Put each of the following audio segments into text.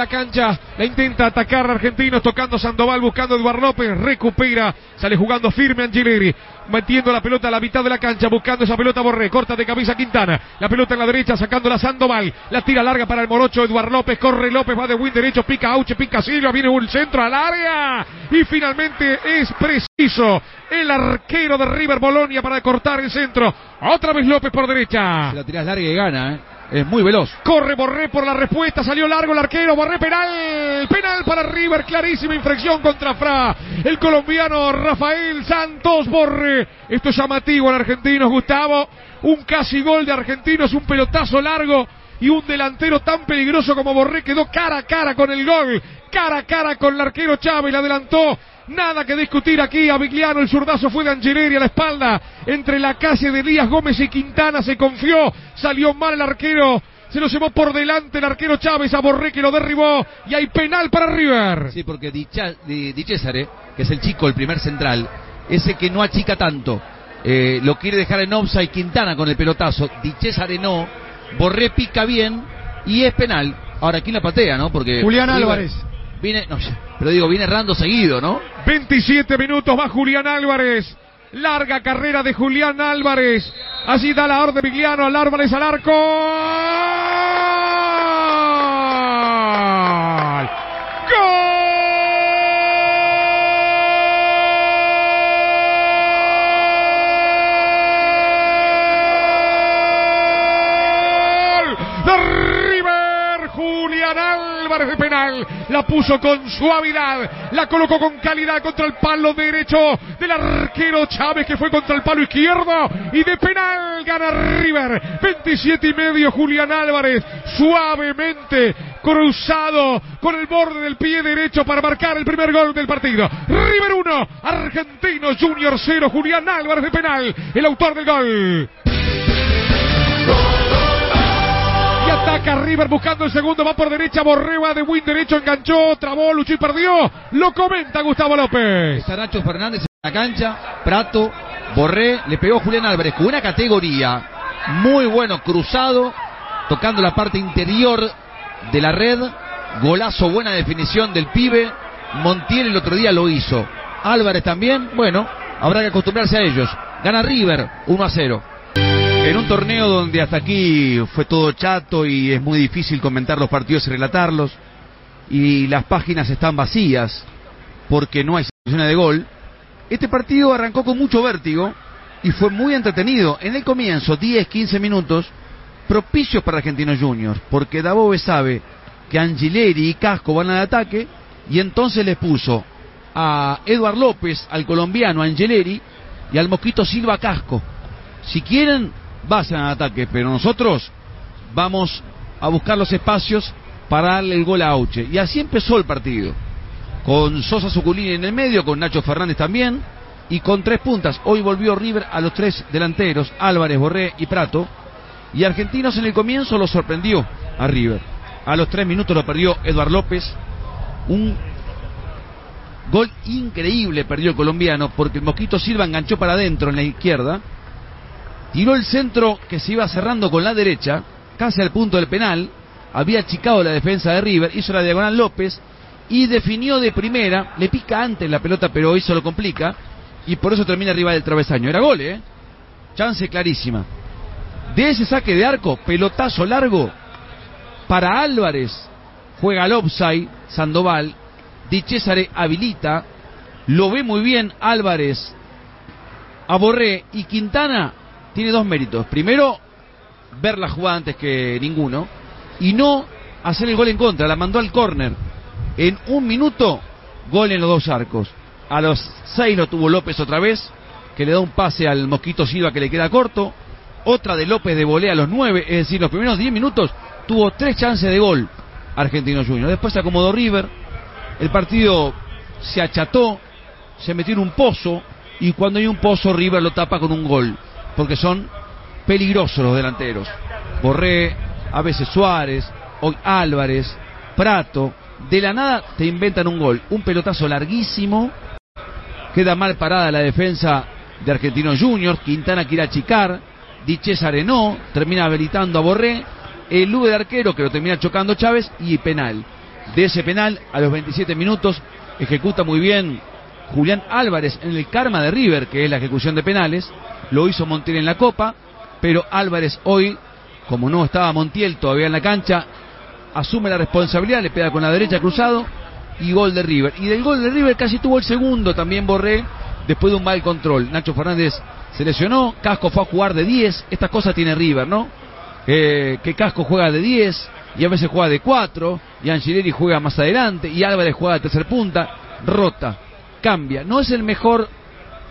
La cancha, la intenta atacar Argentinos, tocando Sandoval, buscando Eduardo López, recupera, sale jugando firme Angileri, metiendo la pelota a la mitad de la cancha, buscando esa pelota Borré, corta de cabeza Quintana, la pelota en la derecha, sacándola Sandoval, la tira larga para el morocho Eduardo López, corre López, va de win derecho, pica Auche, pica Silva, viene un centro al área y finalmente es preciso el arquero de River Bolonia para cortar el centro, otra vez López por derecha. la tirás larga y gana, ¿eh? Es muy veloz. Corre Borré por la respuesta, salió largo el arquero, Borré penal, penal para River, clarísima infracción contra Fra, el colombiano Rafael Santos Borré. Esto es llamativo en argentinos, Gustavo, un casi gol de argentinos, un pelotazo largo y un delantero tan peligroso como Borré quedó cara a cara con el gol, cara a cara con el arquero Chávez, le adelantó Nada que discutir aquí. A Vigliano el zurdazo fue de Angeleri a la espalda. Entre la calle de Díaz Gómez y Quintana se confió. Salió mal el arquero. Se lo llevó por delante el arquero Chávez a Borré que lo derribó. Y hay penal para River. Sí, porque Di, Cesare, que es el chico, el primer central, ese que no achica tanto. Eh, lo quiere dejar en offside Quintana con el pelotazo. Di Cesare no. Borré pica bien y es penal. Ahora, ¿quién la patea, no? Porque Julián Álvarez. Viene, no, pero digo, viene errando seguido, ¿no? 27 minutos va Julián Álvarez. Larga carrera de Julián Álvarez. Así da la orden Vigliano al Álvarez al arco. de penal. La puso con suavidad. La colocó con calidad contra el palo derecho del arquero Chávez que fue contra el palo izquierdo. Y de penal gana River. 27 y medio Julián Álvarez. Suavemente cruzado con el borde del pie derecho para marcar el primer gol del partido. River 1, Argentino Junior 0, Julián Álvarez de penal, el autor del gol. Ataca River buscando el segundo, va por derecha, Borreba de win derecho, enganchó, trabó, luchó y perdió. Lo comenta Gustavo López. Está Nacho Fernández en la cancha, Prato, Borré, le pegó Julián Álvarez con una categoría muy bueno, cruzado, tocando la parte interior de la red. Golazo, buena definición del pibe. Montiel el otro día lo hizo. Álvarez también, bueno, habrá que acostumbrarse a ellos. Gana River 1 a 0. En un torneo donde hasta aquí fue todo chato y es muy difícil comentar los partidos y relatarlos, y las páginas están vacías porque no hay situaciones de gol, este partido arrancó con mucho vértigo y fue muy entretenido. En el comienzo, 10, 15 minutos, propicios para Argentinos Juniors, porque Dabove sabe que Angileri y Casco van al ataque, y entonces les puso a Eduard López, al colombiano Angeleri, y al Mosquito Silva Casco. Si quieren, basen al ataque, pero nosotros vamos a buscar los espacios para darle el gol a Auche. Y así empezó el partido. Con Sosa Suculini en el medio, con Nacho Fernández también, y con tres puntas. Hoy volvió River a los tres delanteros, Álvarez, Borré y Prato. Y Argentinos en el comienzo lo sorprendió a River. A los tres minutos lo perdió Eduard López. Un gol increíble perdió el colombiano porque el Mosquito Silva enganchó para adentro en la izquierda tiró el centro que se iba cerrando con la derecha, casi al punto del penal, había achicado la defensa de River, hizo la diagonal López y definió de primera, le pica antes la pelota pero eso lo complica. Y por eso termina arriba del travesaño. Era gol, ¿eh? Chance clarísima. De ese saque de arco, pelotazo largo para Álvarez, juega offside, Sandoval, Di Cesare habilita, lo ve muy bien Álvarez, a Borré y Quintana tiene dos méritos. Primero, ver la jugada antes que ninguno. Y no hacer el gol en contra. La mandó al córner. En un minuto, gol en los dos arcos. A los seis lo tuvo López otra vez, que le da un pase al Mosquito Silva que le queda corto. Otra de López de volea a los nueve. Es decir, los primeros diez minutos tuvo tres chances de gol Argentino Junior. Después se acomodó River. El partido se acható, se metió en un pozo. Y cuando hay un pozo, River lo tapa con un gol porque son peligrosos los delanteros. Borré, a veces Suárez, hoy Álvarez, Prato, de la nada te inventan un gol, un pelotazo larguísimo, queda mal parada la defensa de Argentinos Juniors, Quintana quiere achicar, Diches arenó, termina habilitando a Borré, el de arquero que lo termina chocando Chávez y penal. de ese penal a los 27 minutos. Ejecuta muy bien Julián Álvarez en el karma de River, que es la ejecución de penales. Lo hizo Montiel en la Copa, pero Álvarez hoy, como no estaba Montiel todavía en la cancha, asume la responsabilidad, le pega con la derecha cruzado y gol de River. Y del gol de River casi tuvo el segundo también Borré después de un mal control. Nacho Fernández se lesionó, Casco fue a jugar de 10, estas cosas tiene River, ¿no? Eh, que Casco juega de 10 y a veces juega de 4 y Angileri juega más adelante y Álvarez juega de tercer punta, rota, cambia. No es el mejor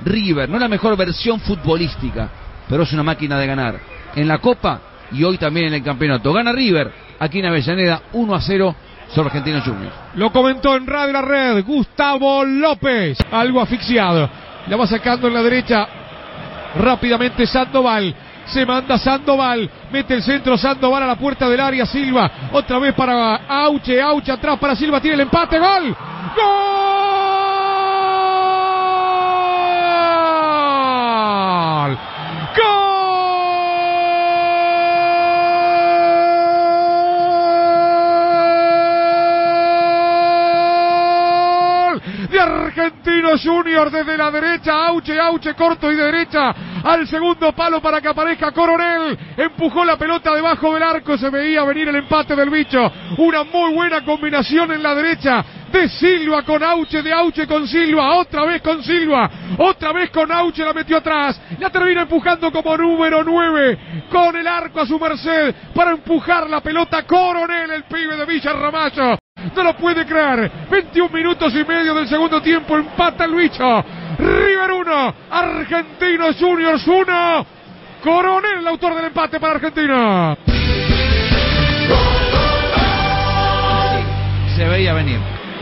River, no es la mejor versión futbolística, pero es una máquina de ganar. En la Copa y hoy también en el campeonato. Gana River aquí en Avellaneda 1 a 0 sobre Argentinos Juniors. Lo comentó en Radio La Red Gustavo López, algo asfixiado. La va sacando en la derecha rápidamente Sandoval. Se manda Sandoval, mete el centro Sandoval a la puerta del área Silva, otra vez para Auche, Auche atrás para Silva, tiene el empate, gol, gol, Junior desde la derecha, Auche, Auche corto y de derecha al segundo palo para que aparezca Coronel. Empujó la pelota debajo del arco, se veía venir el empate del bicho. Una muy buena combinación en la derecha de Silva con Auche, de Auche con Silva, otra vez con Silva, otra vez con Auche, la metió atrás, la termina empujando como número 9, con el arco a su merced para empujar la pelota Coronel, el pibe de Villa Ramallo. No lo puede creer. 21 minutos y medio del segundo tiempo. Empata el bicho. River 1. Argentinos Juniors 1. Coronel, el autor del empate para Argentina. Se veía venir.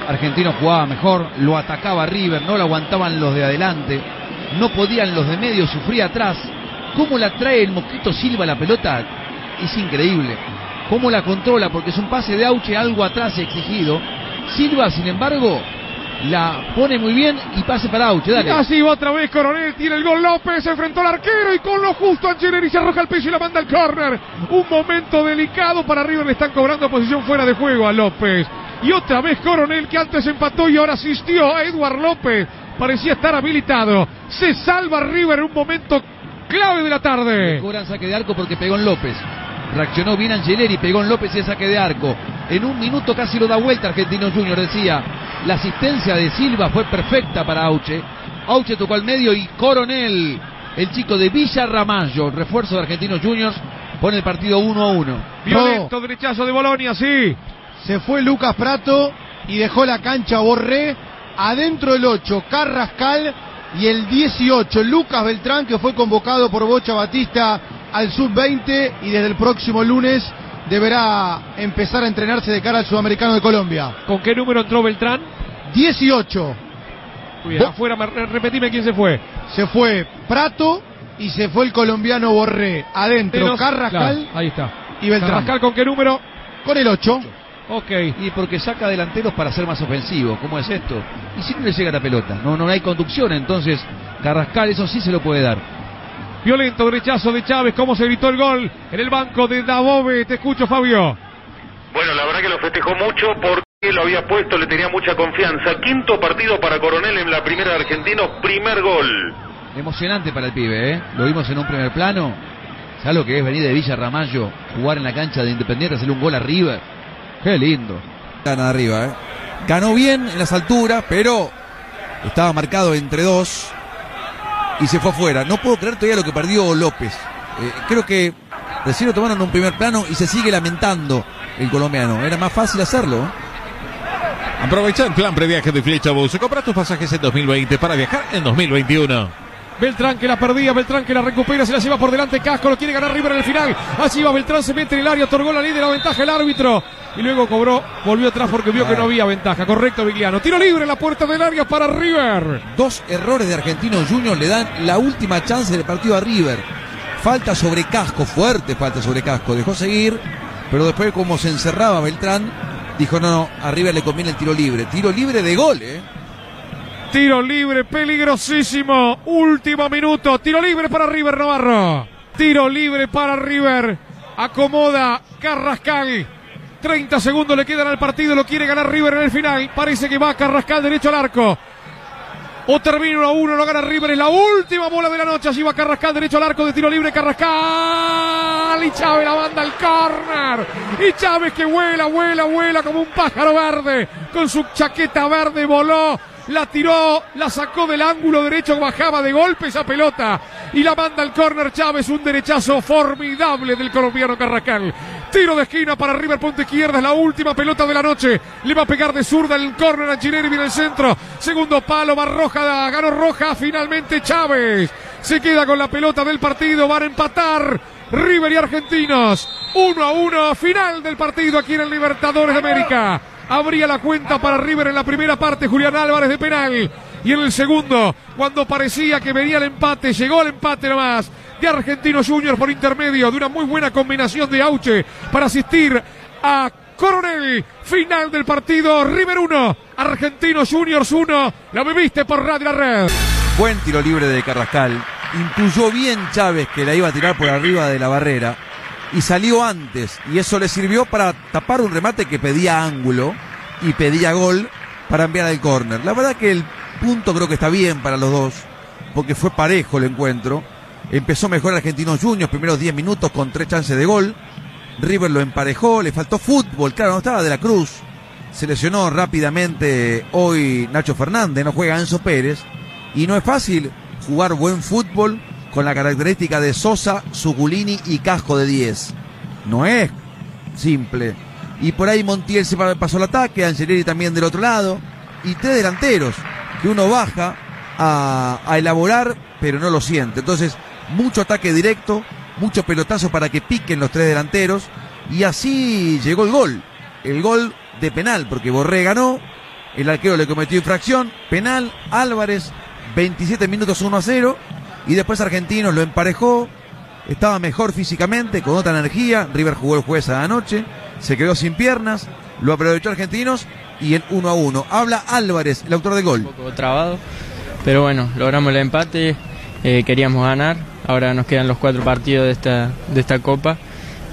Argentino jugaba mejor, lo atacaba River, no lo aguantaban los de adelante, no podían los de medio, sufría atrás. ¿Cómo la trae el Mosquito Silva la pelota? Es increíble. ¿Cómo la controla? Porque es un pase de Auche algo atrás exigido. Silva, sin embargo, la pone muy bien y pase para Auche. Dale. Así va otra vez Coronel, tiene el gol López, se enfrentó al arquero y con lo justo Angeleri se arroja al piso y la manda al córner. Un momento delicado para River, le están cobrando posición fuera de juego a López. Y otra vez Coronel que antes empató y ahora asistió a Eduard López. Parecía estar habilitado. Se salva River en un momento clave de la tarde. Cobran saque de arco porque pegó en López. Reaccionó bien Angeleri, pegó en López y el saque de arco. En un minuto casi lo da vuelta Argentino Junior, decía. La asistencia de Silva fue perfecta para Auche. Auche tocó al medio y Coronel, el chico de Villa Ramallo, refuerzo de Argentinos Juniors, pone el partido 1 a 1. Violento derechazo de Bolonia, sí. Se fue Lucas Prato y dejó la cancha Borré. Adentro el 8, Carrascal. Y el 18, Lucas Beltrán, que fue convocado por Bocha Batista al sub-20 y desde el próximo lunes deberá empezar a entrenarse de cara al sudamericano de Colombia. ¿Con qué número entró Beltrán? 18. Uy, afuera, me- repetime quién se fue. Se fue Prato y se fue el colombiano Borré. Adentro Menos- Carrascal Claro, ahí está. y Beltrán. Carrascal con qué número? Con el 8. Ok. Y porque saca delanteros para ser más ofensivo. ¿Cómo es esto? Y si no le llega la pelota, no, no hay conducción, entonces Carrascal eso sí se lo puede dar. Violento derechazo de Chávez. ¿Cómo se gritó el gol? En el banco de Dabove. Te escucho, Fabio. Bueno, la verdad que lo festejó mucho porque lo había puesto, le tenía mucha confianza. Quinto partido para Coronel en la primera de Argentinos, primer gol. Emocionante para el pibe, ¿eh? Lo vimos en un primer plano. ¿Sabes lo que es venir de Villa Ramallo, jugar en la cancha de Independiente, hacerle un gol a River? Qué lindo. Gana arriba, ¿eh? Ganó bien en las alturas, pero estaba marcado entre dos y se fue afuera. No puedo creer todavía lo que perdió López. Eh, creo que recién lo tomaron en un primer plano y se sigue lamentando el colombiano. Era más fácil hacerlo. ¿eh? Aprovecha el plan previaje de Flecha Bus. Compra tus pasajes en 2020 para viajar en 2021. Beltrán que la perdía, Beltrán que la recupera, se la lleva por delante Casco, lo quiere ganar River en el final. Así va Beltrán, se mete en el área, otorgó la líder, la ventaja el árbitro. Y luego cobró, volvió atrás porque vio que no había ventaja. Correcto, Vigliano. Tiro libre en la puerta del área para River. Dos errores de Argentino Junior le dan la última chance del partido a River. Falta sobre casco, fuerte falta sobre casco. Dejó seguir, pero después como se encerraba Beltrán, dijo no, no, a River le conviene el tiro libre. Tiro libre de gol, ¿eh? Tiro libre, peligrosísimo. Último minuto. Tiro libre para River Navarro. Tiro libre para River. Acomoda Carrascal. 30 segundos le quedan al partido, lo quiere ganar River en el final. Parece que va Carrascal derecho al arco. O termina 1 a 1, lo gana River, es la última bola de la noche. Allí va Carrascal, derecho al arco de tiro libre, Carrascal. Y Chávez la manda al córner. Y Chávez que vuela, vuela, vuela como un pájaro verde. Con su chaqueta verde voló. La tiró, la sacó del ángulo derecho, bajaba de golpe esa pelota. Y la manda al córner Chávez, un derechazo formidable del colombiano Carrascal. Tiro de esquina para River, punto izquierda, es la última pelota de la noche. Le va a pegar de zurda el córner a Chineri, viene el centro. Segundo palo, va roja, ganó roja finalmente Chávez. Se queda con la pelota del partido, van a empatar River y Argentinos. 1 a 1, final del partido aquí en el Libertadores de América. Abría la cuenta para River en la primera parte, Julián Álvarez de penal. Y en el segundo, cuando parecía que venía el empate, llegó el empate nomás de Argentinos Juniors por intermedio de una muy buena combinación de Auche para asistir a Coronel. Final del partido, River 1, Argentinos Juniors 1. Lo viviste por Radio La Red. Buen tiro libre de Carrascal. Intuyó bien Chávez que la iba a tirar por arriba de la barrera y salió antes. Y eso le sirvió para tapar un remate que pedía ángulo y pedía gol para enviar al córner. La verdad que el punto creo que está bien para los dos, porque fue parejo el encuentro. Empezó mejor Argentinos Juniors, primeros 10 minutos con tres chances de gol. River lo emparejó, le faltó fútbol, claro, no estaba de la Cruz. Se lesionó rápidamente hoy Nacho Fernández, no juega Enzo Pérez. Y no es fácil jugar buen fútbol con la característica de Sosa, Zuculini y Casco de 10. No es simple. Y por ahí Montiel se pasó al ataque, Angeleri también del otro lado. Y tres delanteros que uno baja a, a elaborar, pero no lo siente. Entonces, mucho ataque directo, mucho pelotazo para que piquen los tres delanteros. Y así llegó el gol. El gol de penal, porque Borré ganó. El arquero le cometió infracción. Penal, Álvarez, 27 minutos 1 a 0. Y después Argentinos lo emparejó. Estaba mejor físicamente, con otra energía. River jugó el jueves a la noche. Se quedó sin piernas. Lo aprovechó Argentinos. Y el 1 a 1. Habla Álvarez, el autor del gol. Un poco trabado. Pero bueno, logramos el empate. Eh, queríamos ganar. Ahora nos quedan los cuatro partidos de esta, de esta copa.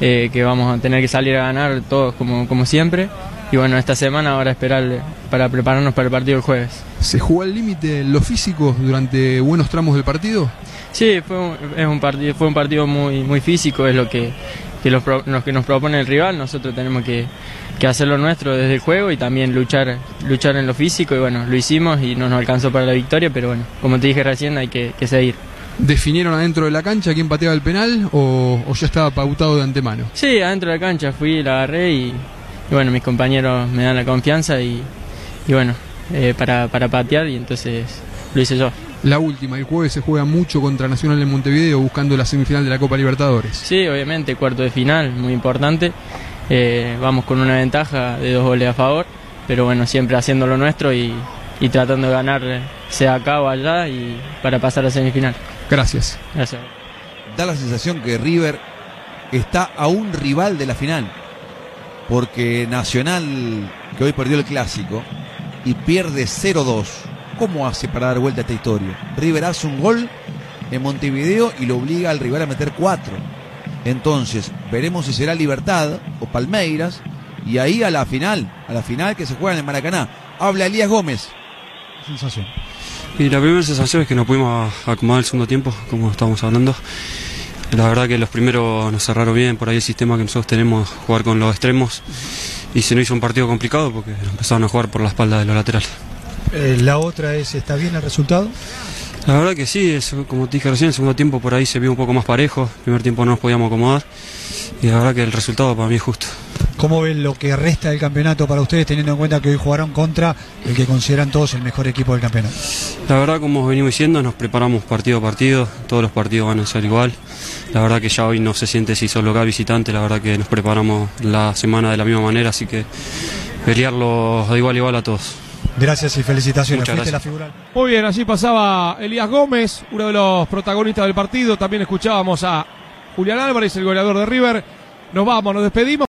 Eh, que vamos a tener que salir a ganar todos como, como siempre. Y bueno, esta semana ahora esperar para prepararnos para el partido del jueves. ¿Se jugó al límite en lo físico durante buenos tramos del partido? Sí, fue un, es un partido, fue un partido muy, muy físico, es lo que, que, los, lo que nos propone el rival. Nosotros tenemos que, que hacer lo nuestro desde el juego y también luchar, luchar en lo físico. Y bueno, lo hicimos y no nos alcanzó para la victoria, pero bueno, como te dije recién, hay que, que seguir. ¿Definieron adentro de la cancha quién pateaba el penal o, o, ya estaba pautado de antemano? Sí, adentro de la cancha fui, la agarré y, y bueno, mis compañeros me dan la confianza y, y bueno, eh, para, para patear y entonces lo hice yo. La última, el jueves se juega mucho contra Nacional de Montevideo buscando la semifinal de la Copa Libertadores. Sí, obviamente, cuarto de final, muy importante. Eh, vamos con una ventaja de dos goles a favor, pero bueno, siempre haciendo lo nuestro y, y tratando de ganar, sea acá o allá, y para pasar a semifinal. Gracias. Gracias. Da la sensación que River está a un rival de la final. Porque Nacional, que hoy perdió el clásico, y pierde 0-2. ¿Cómo hace para dar vuelta a esta historia? River hace un gol en Montevideo y lo obliga al rival a meter 4. Entonces, veremos si será Libertad o Palmeiras. Y ahí a la final, a la final que se juega en el Maracaná. Habla Elías Gómez. Sensación. Y la primera sensación es que no pudimos acomodar el segundo tiempo, como estábamos hablando. La verdad que los primeros nos cerraron bien, por ahí el sistema que nosotros tenemos, jugar con los extremos, y se nos hizo un partido complicado porque empezaron a jugar por la espalda de los laterales. Eh, la otra es, ¿está bien el resultado? La verdad que sí, es, como te dije recién, el segundo tiempo por ahí se vio un poco más parejo, el primer tiempo no nos podíamos acomodar, y la verdad que el resultado para mí es justo. ¿Cómo ven lo que resta del campeonato para ustedes, teniendo en cuenta que hoy jugaron contra el que consideran todos el mejor equipo del campeonato? La verdad, como venimos diciendo, nos preparamos partido a partido, todos los partidos van a ser igual. La verdad que ya hoy no se siente si sos local visitante, la verdad que nos preparamos la semana de la misma manera, así que pelearlo de igual a igual a todos. Gracias y felicitaciones. Muchas gracias. La figural. Muy bien, así pasaba Elías Gómez, uno de los protagonistas del partido. También escuchábamos a Julián Álvarez, el goleador de River. Nos vamos, nos despedimos.